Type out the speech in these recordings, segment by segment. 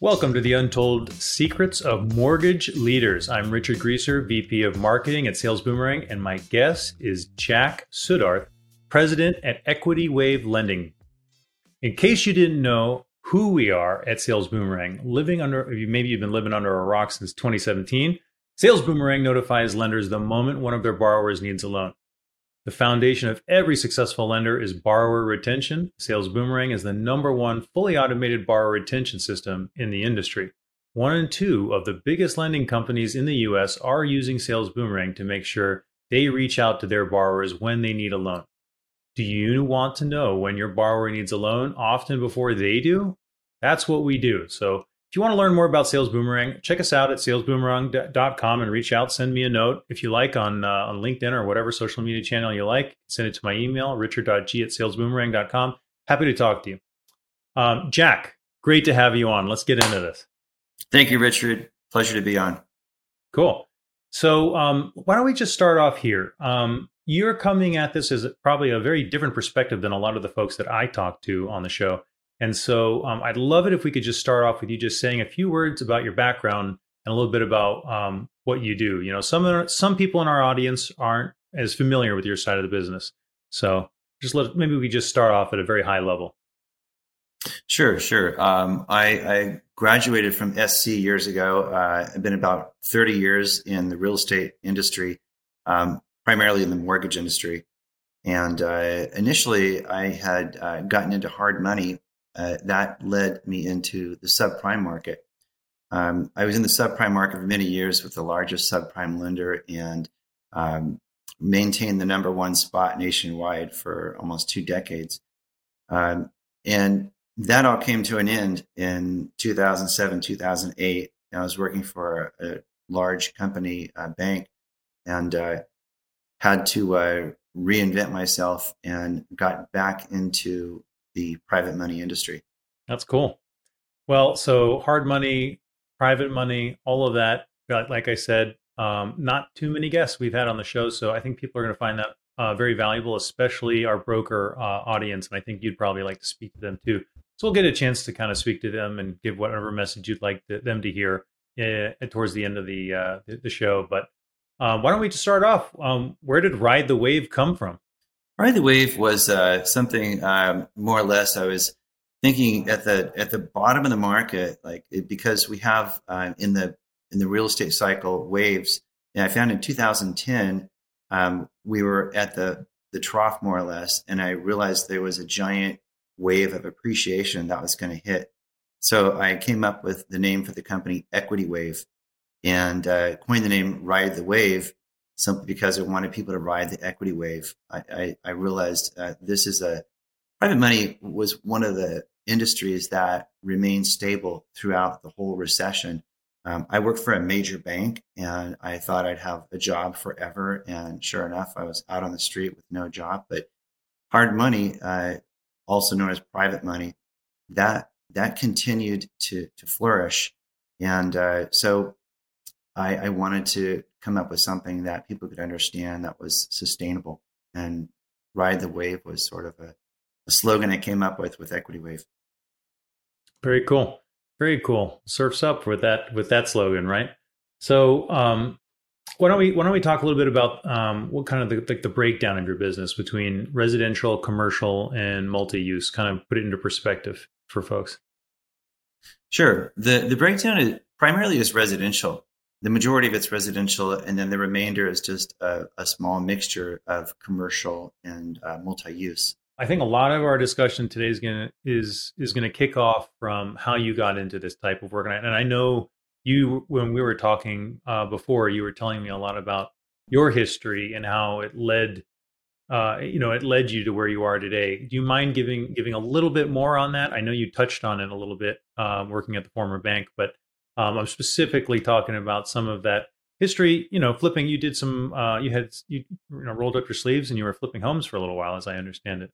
Welcome to the Untold Secrets of Mortgage Leaders. I'm Richard Grieser, VP of Marketing at Sales Boomerang, and my guest is Jack Suddarth, President at Equity Wave Lending. In case you didn't know who we are at Sales Boomerang, living under maybe you've been living under a rock since 2017, Sales Boomerang notifies lenders the moment one of their borrowers needs a loan. The foundation of every successful lender is borrower retention. Sales Boomerang is the number one fully automated borrower retention system in the industry. One and two of the biggest lending companies in the US are using Sales Boomerang to make sure they reach out to their borrowers when they need a loan. Do you want to know when your borrower needs a loan often before they do? That's what we do. So if you want to learn more about Sales Boomerang, check us out at salesboomerang.com and reach out. Send me a note if you like on uh, on LinkedIn or whatever social media channel you like. Send it to my email, richard.g at salesboomerang.com. Happy to talk to you. Um, Jack, great to have you on. Let's get into this. Thank you, Richard. Pleasure to be on. Cool. So um, why don't we just start off here? Um, you're coming at this as probably a very different perspective than a lot of the folks that I talk to on the show. And so um, I'd love it if we could just start off with you just saying a few words about your background and a little bit about um, what you do. You know, some some people in our audience aren't as familiar with your side of the business, so just let maybe we just start off at a very high level. Sure, sure. Um, I, I, graduated from SC years ago. Uh, I've been about 30 years in the real estate industry, um, primarily in the mortgage industry. And uh, initially, I had uh, gotten into hard money uh, that led me into the subprime market. Um, I was in the subprime market for many years with the largest subprime lender and um, maintained the number one spot nationwide for almost two decades. Um, and that all came to an end in 2007, 2008. I was working for a, a large company, a bank, and uh, had to uh, reinvent myself and got back into the private money industry. That's cool. Well, so hard money, private money, all of that. Like I said, um, not too many guests we've had on the show, so I think people are going to find that uh, very valuable, especially our broker uh, audience. And I think you'd probably like to speak to them too. So we'll get a chance to kind of speak to them and give whatever message you'd like to, them to hear uh, towards the end of the uh, the, the, show. But uh, why don't we just start off? Um, where did Ride the Wave come from? Ride the Wave was uh, something um, more or less I was thinking at the at the bottom of the market, like it, because we have uh, in the in the real estate cycle waves. And I found in 2010 um, we were at the the trough more or less, and I realized there was a giant wave of appreciation that was going to hit. So I came up with the name for the company Equity Wave, and uh, coined the name Ride the Wave simply because I wanted people to ride the equity wave. I, I, I realized uh, this is a private money was one of the industries that remained stable throughout the whole recession. Um, I worked for a major bank and I thought I'd have a job forever. And sure enough, I was out on the street with no job. But hard money, uh, also known as private money, that that continued to to flourish. And uh, so I, I wanted to come up with something that people could understand that was sustainable. And ride the wave was sort of a, a slogan I came up with with Equity Wave. Very cool. Very cool. Surfs up with that with that slogan, right? So um, why don't we why don't we talk a little bit about um, what kind of the, like the breakdown of your business between residential, commercial, and multi-use? Kind of put it into perspective for folks. Sure. the The breakdown is, primarily is residential the majority of it's residential, and then the remainder is just a, a small mixture of commercial and uh, multi-use. I think a lot of our discussion today is gonna is is gonna kick off from how you got into this type of work, and I, and I know you when we were talking uh, before, you were telling me a lot about your history and how it led, uh, you know, it led you to where you are today. Do you mind giving giving a little bit more on that? I know you touched on it a little bit uh, working at the former bank, but um, I'm specifically talking about some of that history. You know, flipping. You did some. Uh, you had you, you know rolled up your sleeves and you were flipping homes for a little while, as I understand it.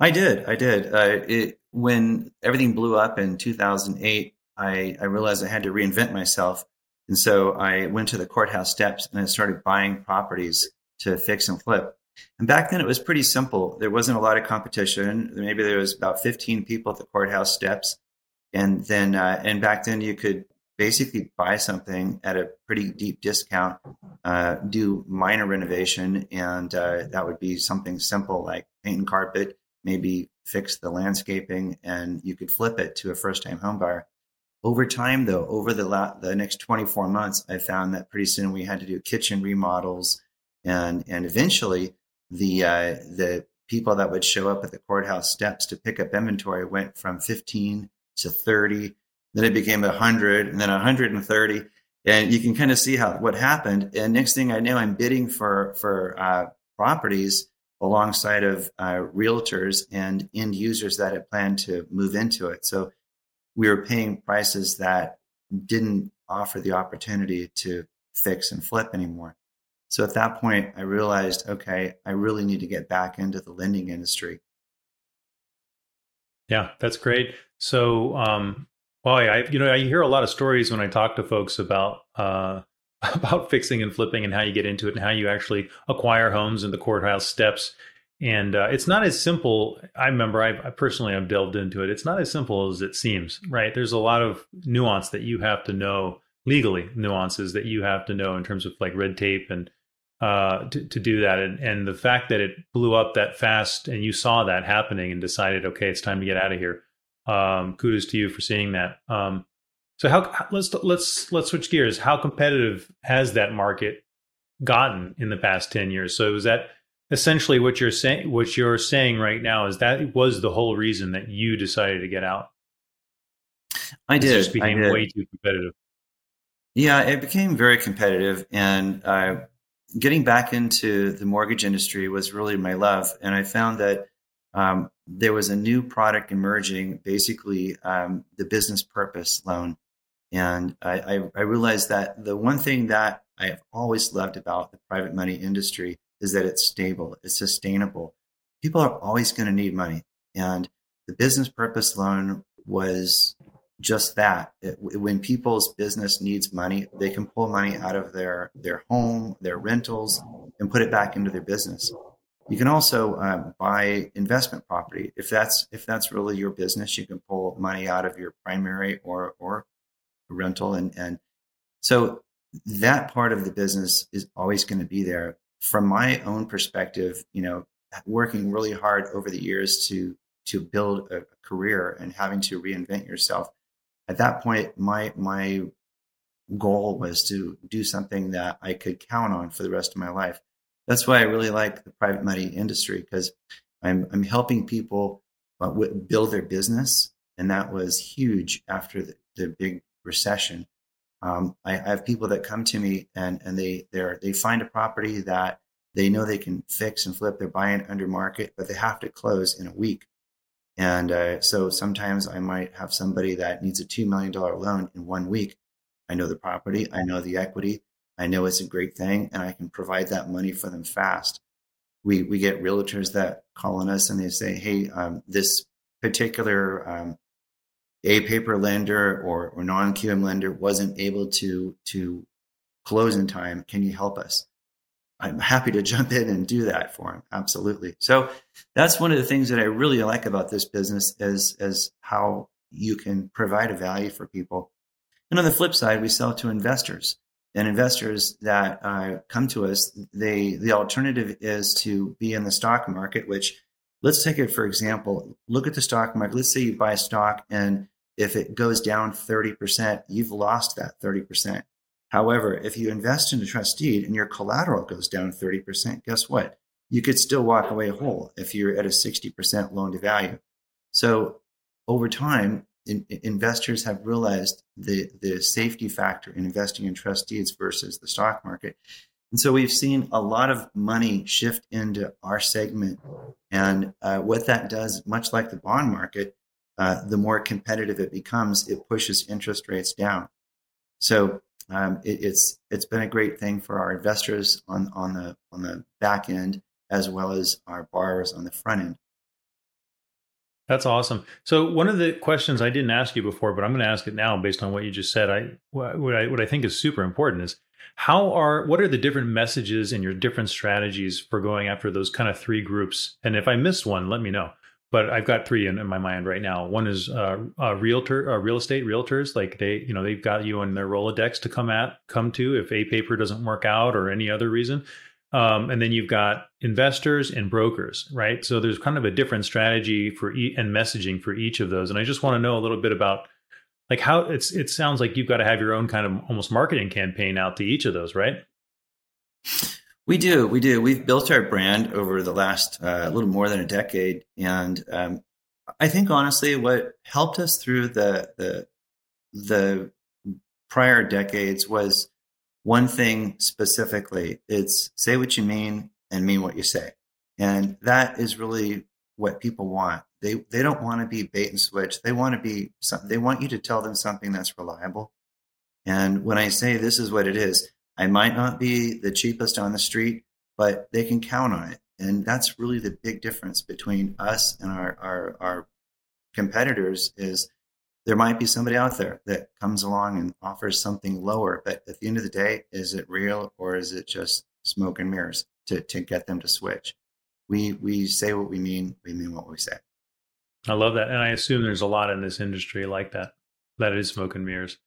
I did. I did. Uh, it, when everything blew up in 2008, I, I realized I had to reinvent myself, and so I went to the courthouse steps and I started buying properties to fix and flip. And back then it was pretty simple. There wasn't a lot of competition. Maybe there was about 15 people at the courthouse steps and then uh, and back then you could basically buy something at a pretty deep discount, uh, do minor renovation, and uh, that would be something simple like paint and carpet, maybe fix the landscaping, and you could flip it to a first-time home buyer. Over time, though, over the la- the next 24 months, I found that pretty soon we had to do kitchen remodels, and and eventually the uh, the people that would show up at the courthouse steps to pick up inventory went from 15 to 30 then it became 100 and then 130 and you can kind of see how what happened. And next thing i know i'm bidding for for uh, properties alongside of uh, realtors and end users that had planned to move into it. So we were paying prices that didn't offer the opportunity to fix and flip anymore. So at that point i realized okay i really need to get back into the lending industry. Yeah that's great. So um, well, I you know I hear a lot of stories when I talk to folks about uh, about fixing and flipping and how you get into it and how you actually acquire homes and the courthouse steps. And uh, it's not as simple. I remember I, I personally have delved into it. It's not as simple as it seems, right? There's a lot of nuance that you have to know legally, nuances that you have to know in terms of like red tape and uh, to, to do that. And, and the fact that it blew up that fast and you saw that happening and decided, okay, it's time to get out of here um, kudos to you for seeing that. Um, so how let's let's let's switch gears. How competitive has that market gotten in the past ten years? So is that essentially what you're saying? What you're saying right now is that was the whole reason that you decided to get out. I did. It just became did. way too competitive. Yeah, it became very competitive, and uh, getting back into the mortgage industry was really my love. And I found that um, there was a new product emerging, basically um, the business purpose loan. And I, I, I, realized that the one thing that I have always loved about the private money industry is that it's stable, it's sustainable. People are always going to need money. And the business purpose loan was just that. It, when people's business needs money, they can pull money out of their, their home, their rentals, and put it back into their business. You can also uh, buy investment property if that's if that's really your business. You can pull money out of your primary or or rental, and and so that part of the business is always going to be there. From my own perspective, you know, working really hard over the years to to build a career and having to reinvent yourself. At that point, my my goal was to do something that I could count on for the rest of my life that's why I really like the private money industry because I'm I'm helping people uh, build their business, and that was huge after the, the big recession. Um, I, I, have people that come to me and and they they they find a property that they know they can fix and flip. They're buying under market, but they have to close in a week. And uh, so sometimes I might have somebody that needs a two million dollar loan in one week. I know the property, I know the equity, I know it's a great thing and I can provide that money for them fast. We, we get realtors that call on us and they say, hey, um, this particular um, A paper lender or, or non QM lender wasn't able to, to close in time. Can you help us? I'm happy to jump in and do that for them. Absolutely. So that's one of the things that I really like about this business is, is how you can provide a value for people. And on the flip side, we sell to investors and investors that uh, come to us, they the alternative is to be in the stock market. Which let's take it for example. Look at the stock market. Let's say you buy a stock, and if it goes down thirty percent, you've lost that thirty percent. However, if you invest in a trust deed and your collateral goes down thirty percent, guess what? You could still walk away whole if you're at a sixty percent loan to value. So over time, in, investors have realized the the safety factor in investing in trust deeds versus the stock market. And so we've seen a lot of money shift into our segment. And uh, what that does, much like the bond market, uh, the more competitive it becomes, it pushes interest rates down. So um, it, it's it's been a great thing for our investors on on the on the back end as well as our borrowers on the front end. That's awesome. So one of the questions I didn't ask you before, but I'm going to ask it now based on what you just said. I what I what I think is super important is how are what are the different messages and your different strategies for going after those kind of three groups? And if I missed one, let me know. but I've got three in, in my mind right now. One is uh, uh, realtor, uh, real estate realtors. Like they, you know, they've got you in their Rolodex to come at, come to if a paper doesn't work out or any other reason. Um, and then you've got investors and brokers, right? So there's kind of a different strategy for e- and messaging for each of those. And I just want to know a little bit about like how it's. It sounds like you've got to have your own kind of almost marketing campaign out to each of those, right? We do, we do. We've built our brand over the last uh, little more than a decade, and um, I think honestly, what helped us through the the the prior decades was one thing specifically. It's say what you mean and mean what you say, and that is really what people want. They they don't want to be bait and switch. They want to be they want you to tell them something that's reliable. And when I say this is what it is, I might not be the cheapest on the street, but they can count on it. And that's really the big difference between us and our, our, our competitors is there might be somebody out there that comes along and offers something lower, but at the end of the day, is it real or is it just smoke and mirrors to, to get them to switch? We we say what we mean, we mean what we say. I love that. And I assume there's a lot in this industry like that. That is smoke and mirrors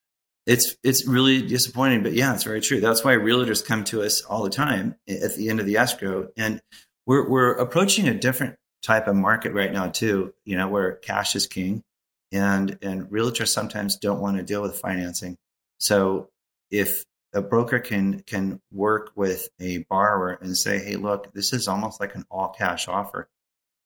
it's it's really disappointing, but yeah, it's very true. That's why realtors come to us all the time at the end of the escrow, and we're we're approaching a different type of market right now too. You know, where cash is king, and and realtors sometimes don't want to deal with financing. So if a broker can can work with a borrower and say, "Hey, look, this is almost like an all cash offer.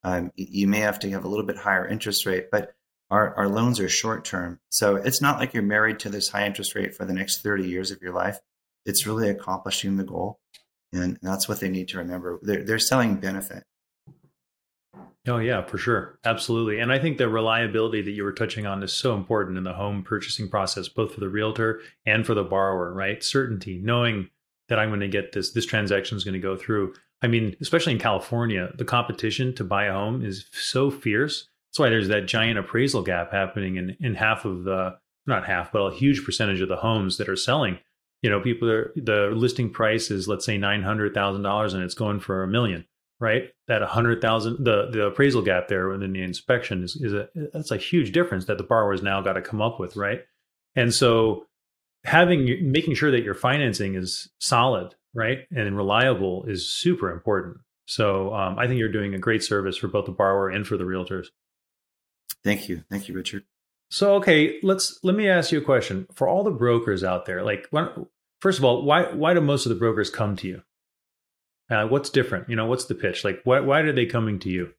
Um, you may have to have a little bit higher interest rate, but our, our loans are short term. So it's not like you're married to this high interest rate for the next 30 years of your life. It's really accomplishing the goal. And that's what they need to remember. They're, they're selling benefit. Oh, yeah, for sure. Absolutely. And I think the reliability that you were touching on is so important in the home purchasing process, both for the realtor and for the borrower, right? Certainty, knowing that I'm going to get this, this transaction is going to go through. I mean, especially in California, the competition to buy a home is so fierce that's why there's that giant appraisal gap happening in, in half of the, not half, but a huge percentage of the homes that are selling. You know, people are, the listing price is, let's say, $900,000 and it's going for a million, right? That 100,000, the, the appraisal gap there within the inspection is, is a, that's a huge difference that the borrower has now got to come up with, right? And so having, making sure that your financing is solid, right? And reliable is super important. So um, I think you're doing a great service for both the borrower and for the realtors. Thank you. Thank you, Richard. So, okay, let's let me ask you a question. For all the brokers out there, like, first of all, why why do most of the brokers come to you? Uh, what's different? You know, what's the pitch? Like, why why are they coming to you?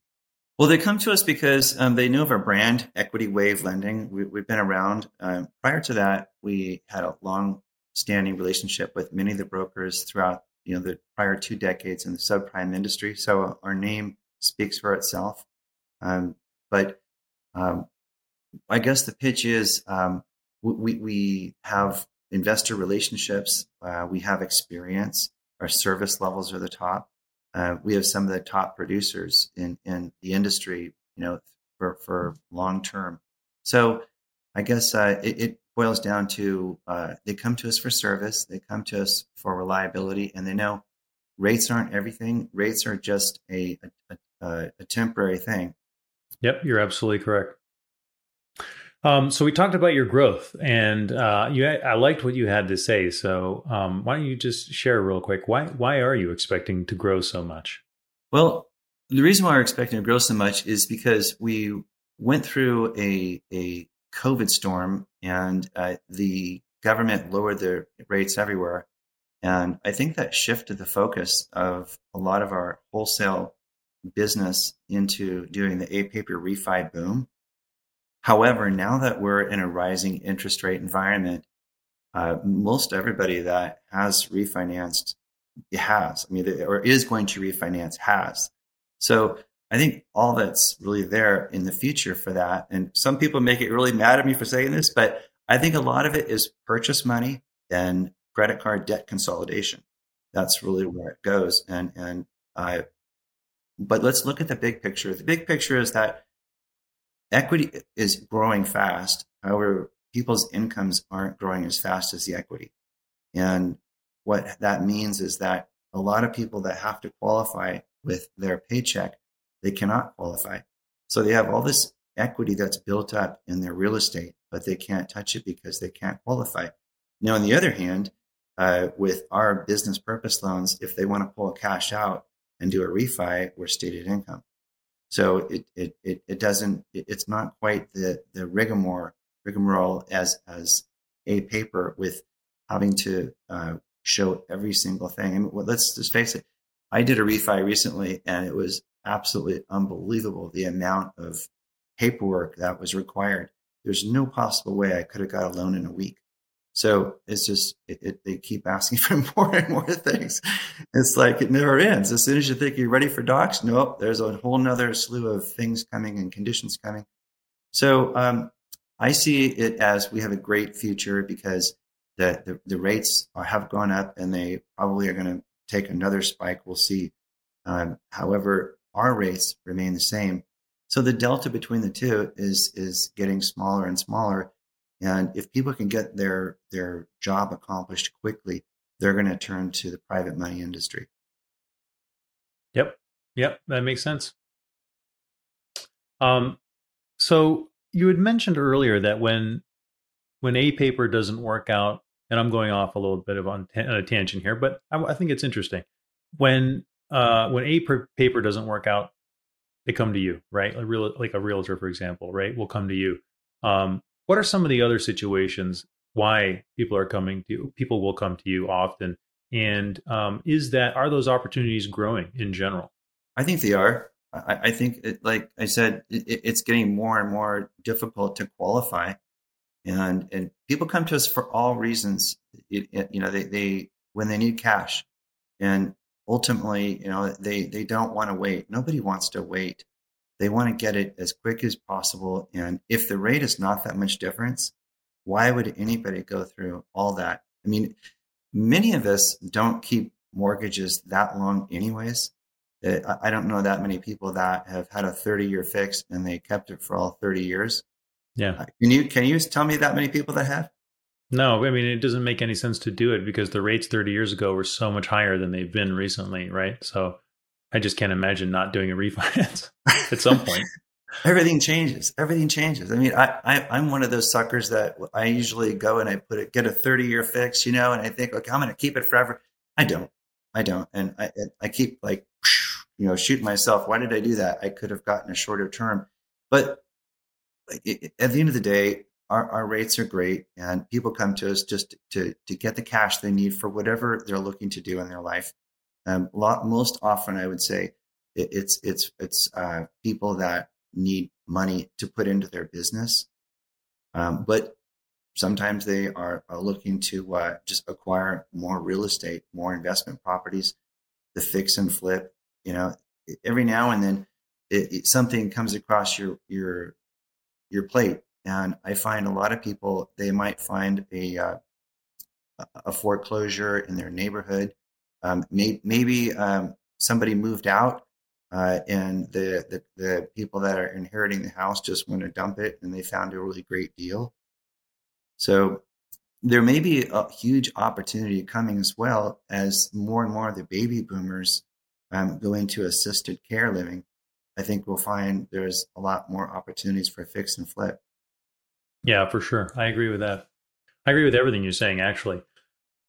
Well, they come to us because um, they know of our brand, Equity Wave Lending. We, have been around. Um, prior to that, we had a long-standing relationship with many of the brokers throughout, you know, the prior two decades in the subprime industry. So our name speaks for itself. Um, but um, I guess the pitch is um, we, we have investor relationships, uh, we have experience, our service levels are the top. Uh, we have some of the top producers in, in the industry, you know, for, for long term. So I guess uh, it, it, boils down to uh, they come to us for service, they come to us for reliability, and they know rates aren't everything. Rates are just a, a, a, a temporary thing. Yep, you're absolutely correct. Um, so we talked about your growth, and uh, you. I liked what you had to say. So um, why don't you just share real quick? Why why are you expecting to grow so much? Well, the reason why we're expecting to grow so much is because we went through a a COVID storm, and uh, the government lowered their rates everywhere, and I think that shifted the focus of a lot of our wholesale business into doing the A paper refi boom. However, now that we're in a rising interest rate environment, uh, most everybody that has refinanced has, I mean, or is going to refinance has. So I think all that's really there in the future for that. And some people make it really mad at me for saying this, but I think a lot of it is purchase money and credit card debt consolidation. That's really where it goes. And and uh, but let's look at the big picture. The big picture is that equity is growing fast. However, people's incomes aren't growing as fast as the equity. And what that means is that a lot of people that have to qualify with their paycheck, they cannot qualify. So they have all this equity that's built up in their real estate, but they can't touch it because they can't qualify. Now, on the other hand, uh, with our business purpose loans, if they want to pull cash out and do a refi, we're stated income. So it it it, it doesn't it's not quite the the rigmarole rigmarole as as a paper with having to uh, show every single thing. And well, let's just face it, I did a refi recently, and it was absolutely unbelievable the amount of paperwork that was required. There's no possible way I could have got a loan in a week. So it's just it, it, they keep asking for more and more things. It's like it never ends. As soon as you think you're ready for docs, nope, there's a whole nother slew of things coming and conditions coming. So um, I see it as we have a great future because the the, the rates are, have gone up and they probably are going to take another spike. We'll see. Um, however, our rates remain the same. So the delta between the two is is getting smaller and smaller and if people can get their their job accomplished quickly, they're going to turn to the private money industry. Yep. Yep, that makes sense. Um, so you had mentioned earlier that when when a paper doesn't work out, and I'm going off a little bit of on, a tangent here, but I, I think it's interesting. When uh, when a paper doesn't work out, they come to you, right? Like, real, like a realtor, for example, right? Will come to you. Um, what are some of the other situations why people are coming to you? People will come to you often, and um, is that are those opportunities growing in general? I think they are. I, I think, it, like I said, it, it's getting more and more difficult to qualify, and and people come to us for all reasons. It, you know, they they when they need cash, and ultimately, you know, they they don't want to wait. Nobody wants to wait. They want to get it as quick as possible. And if the rate is not that much difference, why would anybody go through all that? I mean, many of us don't keep mortgages that long, anyways. I don't know that many people that have had a 30 year fix and they kept it for all 30 years. Yeah. Uh, can you can you tell me that many people that have? No, I mean it doesn't make any sense to do it because the rates 30 years ago were so much higher than they've been recently, right? So I just can't imagine not doing a refinance at some point. Everything changes. Everything changes. I mean, I, I am one of those suckers that I usually go and I put it get a 30 year fix, you know, and I think, like, I'm going to keep it forever. I don't. I don't, and I I keep like you know shooting myself. Why did I do that? I could have gotten a shorter term, but at the end of the day, our, our rates are great, and people come to us just to to get the cash they need for whatever they're looking to do in their life. Um, lot, most often, I would say it, it's it's it's uh, people that need money to put into their business, um, but sometimes they are, are looking to uh, just acquire more real estate, more investment properties, the fix and flip. You know, every now and then it, it, something comes across your your your plate, and I find a lot of people they might find a uh, a foreclosure in their neighborhood um, may, maybe um, somebody moved out uh, and the, the, the people that are inheriting the house just want to dump it and they found a really great deal. So there may be a huge opportunity coming as well as more and more of the baby boomers um, go into assisted care living. I think we'll find there's a lot more opportunities for fix and flip. Yeah, for sure. I agree with that. I agree with everything you're saying, actually.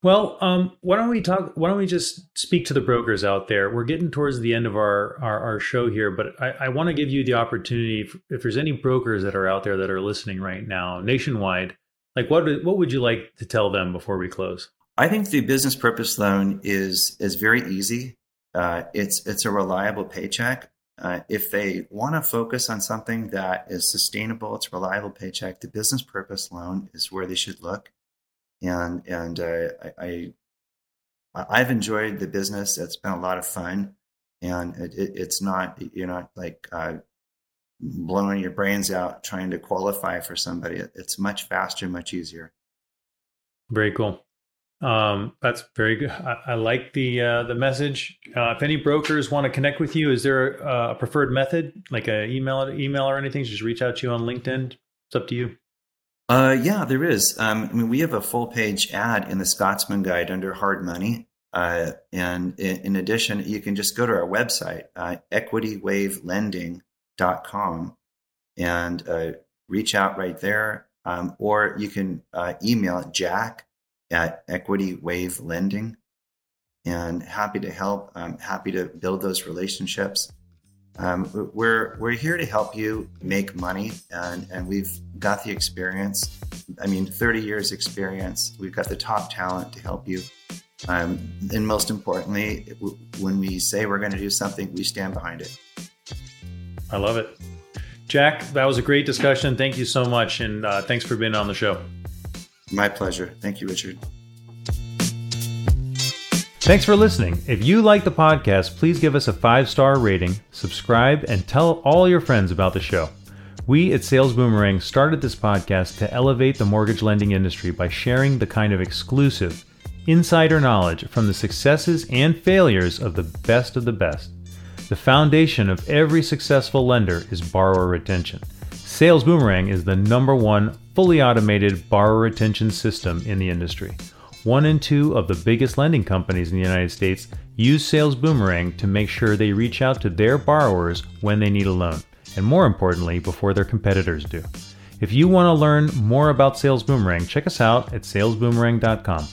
Well, um, why don't we talk? Why don't we just speak to the brokers out there? We're getting towards the end of our our, our show here, but I, I want to give you the opportunity. If, if, there's any brokers that are out there that are listening right now, nationwide, like what what would you like to tell them before we close? I think the business purpose loan is is very easy. Uh, it's it's a reliable paycheck. Uh, if they want to focus on something that is sustainable, it's a reliable paycheck. The business purpose loan is where they should look and and uh, I, I I've enjoyed the business. It's been a lot of fun, and it, it, it's not you're not like uh, blowing your brains out trying to qualify for somebody. It's much faster, much easier. Very cool. Um, that's very good. I, I like the uh, the message. Uh, if any brokers want to connect with you, is there a preferred method, like a email email or anything? Just reach out to you on LinkedIn. It's up to you. Uh, yeah, there is. Um, I mean, we have a full page ad in the Scotsman Guide under hard money. Uh, and in, in, addition, you can just go to our website, uh, Equity Wave and uh, reach out right there. Um, or you can uh, email Jack at Equity Wave Lending. And happy to help. I'm happy to build those relationships. Um, we're we're here to help you make money, and and we've got the experience. I mean, 30 years experience. We've got the top talent to help you. Um, and most importantly, when we say we're going to do something, we stand behind it. I love it. Jack, that was a great discussion. Thank you so much. And uh, thanks for being on the show. My pleasure. Thank you, Richard. Thanks for listening. If you like the podcast, please give us a five star rating, subscribe, and tell all your friends about the show. We at Sales Boomerang started this podcast to elevate the mortgage lending industry by sharing the kind of exclusive, insider knowledge from the successes and failures of the best of the best. The foundation of every successful lender is borrower retention. Sales Boomerang is the number one fully automated borrower retention system in the industry. One in two of the biggest lending companies in the United States use Sales Boomerang to make sure they reach out to their borrowers when they need a loan, and more importantly, before their competitors do. If you want to learn more about Sales Boomerang, check us out at salesboomerang.com.